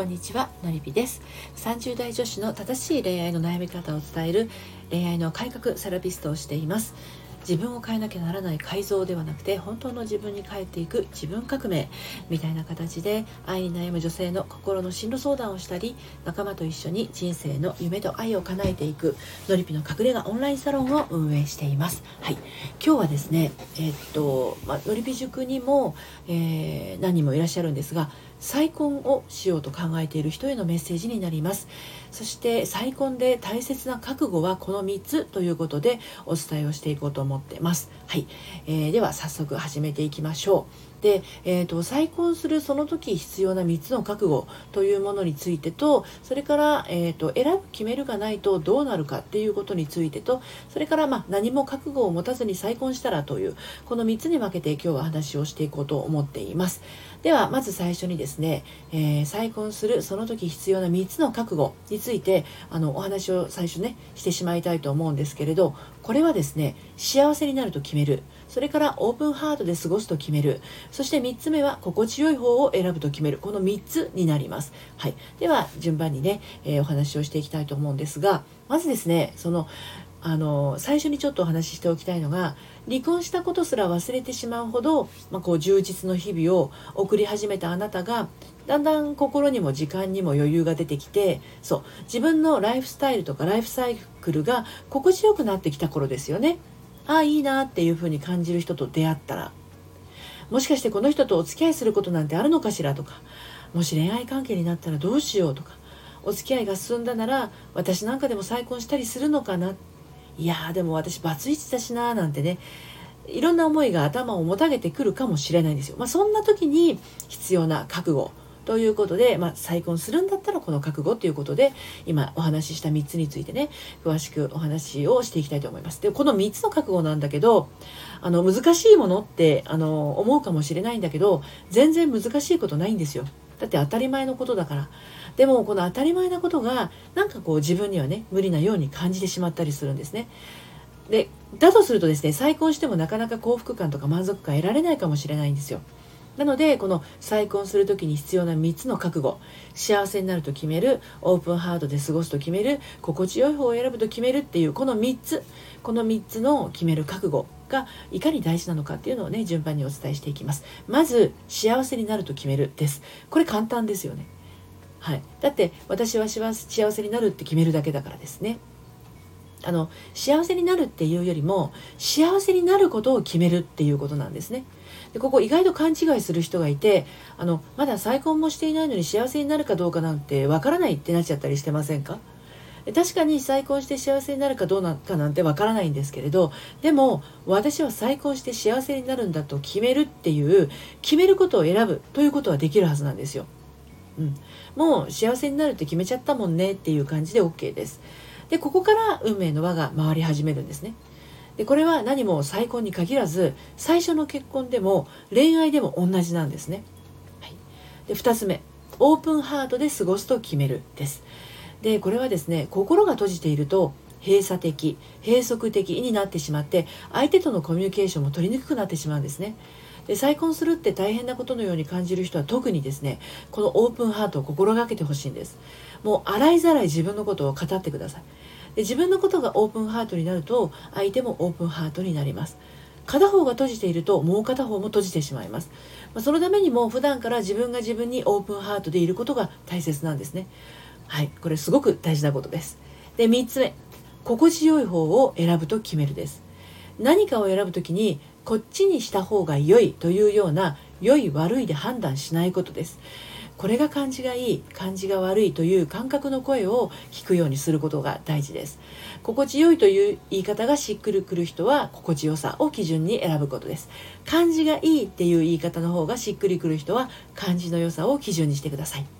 こんにちはのりぴです。30代女子の正しい恋愛の悩み方を伝える恋愛の改革セラピストをしています。自分を変えなきゃならない改造ではなくて本当の自分に変えていく自分革命みたいな形で愛に悩む女性の心の進路相談をしたり仲間と一緒に人生の夢と愛を叶えていくのりぴの隠れ家オンラインサロンを運営しています。はい。今日はですねえー、っと、まあ、のりぴ塾にも、えー、何人もいらっしゃるんですが再婚をしようと考えている人へのメッセージになります。そして再婚で大切な覚悟はこの3つということでお伝えをしていこうと思ってます。はい、えー、では早速始めていきましょう。で、えーと、再婚するその時必要な3つの覚悟というものについてとそれから、えーと、選ぶ決めるがないとどうなるかっていうことについてとそれから、まあ、何も覚悟を持たずに再婚したらというこの3つに分けて今日は話をしていこうと思っています。ではまず最初にですですね、えー、再婚するその時必要な3つの覚悟についてあのお話を最初ねしてしまいたいと思うんですけれどこれはですね幸せになると決める。それからオープンハートで過ごすと決める。そして3つ目は心地よい方を選ぶと決める。この3つになります、はい、では順番にね、えー、お話をしていきたいと思うんですがまずですねそのあの最初にちょっとお話ししておきたいのが離婚したことすら忘れてしまうほど、まあ、こう充実の日々を送り始めたあなたがだんだん心にも時間にも余裕が出てきてそう自分のライフスタイルとかライフサイクルが心地よくなってきた頃ですよね。ああいいなっていうふうに感じる人と出会ったらもしかしてこの人とお付き合いすることなんてあるのかしらとかもし恋愛関係になったらどうしようとかお付き合いが進んだなら私なんかでも再婚したりするのかなっていやでも私バツイチだしななんてねいろんな思いが頭をもたげてくるかもしれないんですよ。まあ、そんな時に必要な覚悟ということで、まあ、再婚するんだったらこの覚悟ということで今お話しした3つについてね詳しくお話をしていきたいと思います。でこの3つの覚悟なんだけどあの難しいものってあの思うかもしれないんだけど全然難しいことないんですよ。だって当たり前のことだから。でもこの当たり前なことがなんかこう自分にはね無理なように感じてしまったりするんですね。でだとするとですね再婚してもなかなか幸福感とか満足感得られないかもしれないんですよ。なのでこの再婚する時に必要な3つの覚悟幸せになると決めるオープンハートで過ごすと決める心地よい方を選ぶと決めるっていうこの3つこの3つの決める覚悟がいかに大事なのかっていうのをね順番にお伝えしていきます。まず幸せになると決めるです。これ簡単ですよね。はい。だって私は幸せになるって決めるだけだからですね。あの幸せになるっていうよりも幸せになることを決めるっていうことなんですね。でここ意外と勘違いする人がいてあのまだ再婚もしていないのに幸せになるかどうかなんてわからないってなっちゃったりしてませんか？確かに再婚して幸せになるかどうなかなんてわからないんですけれどでも私は再婚して幸せになるんだと決めるっていう決めることを選ぶということはできるはずなんですよ。うん、もう幸せになるって決めちゃったもんねっていう感じで OK です。でここから運命の輪が回り始めるんですね。でこれは何も再婚に限らず最初の結婚でも恋愛でも同じなんですね。はい、で2つ目オープンハートで過ごすと決めるですでこれはですね心が閉じていると閉鎖的閉塞的になってしまって相手とのコミュニケーションも取りにくくなってしまうんですね。で再婚するって大変なことのように感じる人は特にですねこのオープンハートを心がけてほしいんです。もう洗いざらい自分のことを語ってください。で自分のことがオープンハートになると相手もオープンハートになります。片方が閉じているともう片方も閉じてしまいます、ま、そのためにも普段から自分が自分にオープンハートでいることが大切なんですね。はいこれすごく大事なことです。で3つ目心地よい方を選ぶと決めるです。何かを選ぶ時にこっちにした方が良いというような良い悪いで判断しないことです。これが感じがいい感じが悪いという感覚の声を聞くようにすることが大事です。心地よいという言い方がしっくりくる人は心地よさを基準に選ぶことです。感じがいいっていう言い方の方がしっくりくる人は感じの良さを基準にしてください。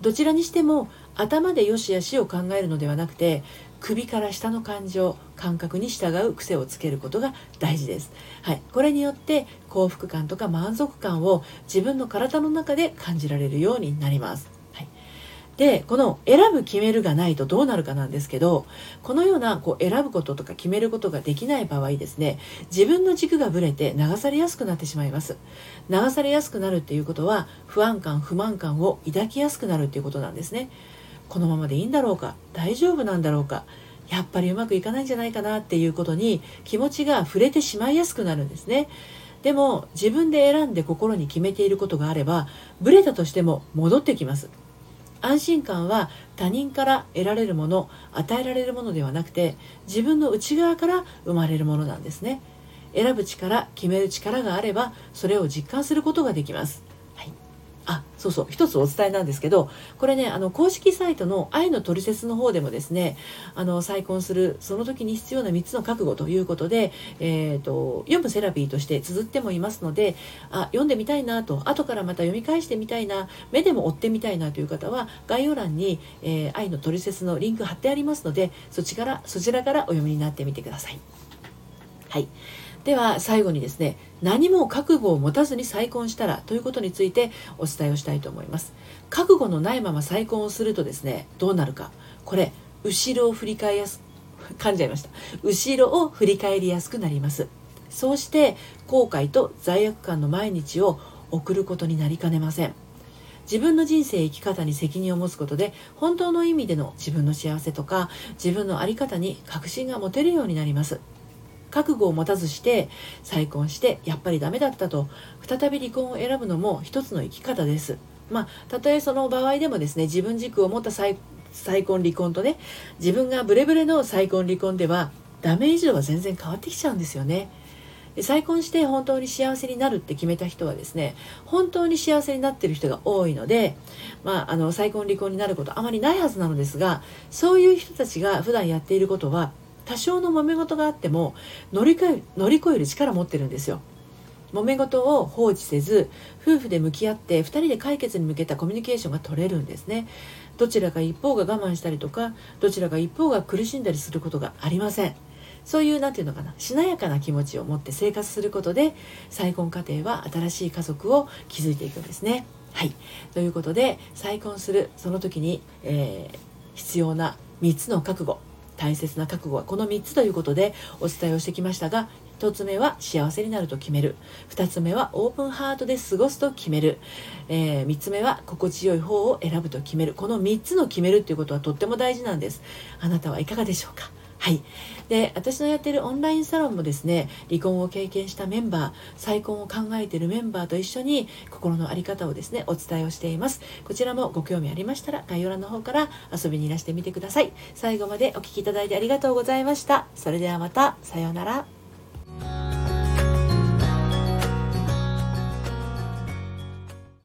どちらにしても頭で良し悪しを考えるのではなくて首から下の感情感覚に従う癖をつけることが大事です、はい、これによって幸福感とか満足感を自分の体の中で感じられるようになります、でこの選ぶ決めるがないとどうなるかなんですけどこのようなこう選ぶこととか決めることができない場合ですね自分の軸がぶれて流されやすくなってしまいます。流されやすくなるっていうことは不安感不満感を抱きやすくなるっていうことなんですね。このままでいいんだろうか大丈夫なんだろうかやっぱりうまくいかないんじゃないかなっていうことに気持ちが触れてしまいやすくなるんですね。でも自分で選んで心に決めていることがあればブレたとしても戻ってきます。安心感は他人から得られるもの与えられるものではなくて自分の内側から生まれるものなんですね。選ぶ力決める力があればそれを実感することができます。そうそう一つお伝えなんですけどこれねあの公式サイトの「愛のトリセツ」の方でもですねあの再婚するその時に必要な3つの覚悟ということで、えーと、読むセラピーとして綴ってもいますのであ読んでみたいなと後からまた読み返してみたいな目でも追ってみたいなという方は概要欄に、えー、愛のトリセツのリンク貼ってありますのでそちからそちらからお読みになってみてください。はいでは最後にですね何も覚悟を持たずに再婚したらということについてお伝えをしたいと思います。覚悟のないまま再婚をするとですねどうなるか。これ後ろを振り返りやす 噛んじゃいました。後ろを振り返りやすくなります。そうして後悔と罪悪感の毎日を送ることになりかねません。自分の人生生き方に責任を持つことで本当の意味での自分の幸せとか自分の在り方に確信が持てるようになります。覚悟を持たずして再婚してやっぱりダメだったと再び離婚を選ぶのも一つの生き方です。まあ、たとえその場合でもですね自分軸を持った再婚離婚とね自分がブレブレの再婚離婚ではダメージ度は全然変わってきちゃうんですよね。で再婚して本当に幸せになるって決めた人はですね本当に幸せになってる人が多いので、まあ、あの再婚離婚になることあまりないはずなのですがそういう人たちが普段やっていることは多少の揉め事があっても乗り越え乗り越える力持ってるんですよ。揉め事を放置せず夫婦で向き合って2人で解決に向けたコミュニケーションが取れるんですね。どちらか一方が我慢したりとかどちらか一方が苦しんだりすることがありません。そういう何て言うのかなしなやかな気持ちを持って生活することで再婚家庭は新しい家族を築いていくんですね。はい。ということで再婚するその時に、えー、必要な3つの覚悟。大切な覚悟はこの3つということでお伝えをしてきましたが1つ目は幸せになると決める。2つ目はオープンハートで過ごすと決める、えー、3つ目は心地よい方を選ぶと決める。この3つの決めるということはとっても大事なんです。あなたはいかがでしょうか？はい。で、私のやってるオンラインサロンもですね、離婚を経験したメンバー、再婚を考えているメンバーと一緒に心の在り方をですね、お伝えをしています。こちらもご興味ありましたら概要欄の方から遊びにいらしてみてください。最後までお聴きいただいてありがとうございました。それではまた、さようなら。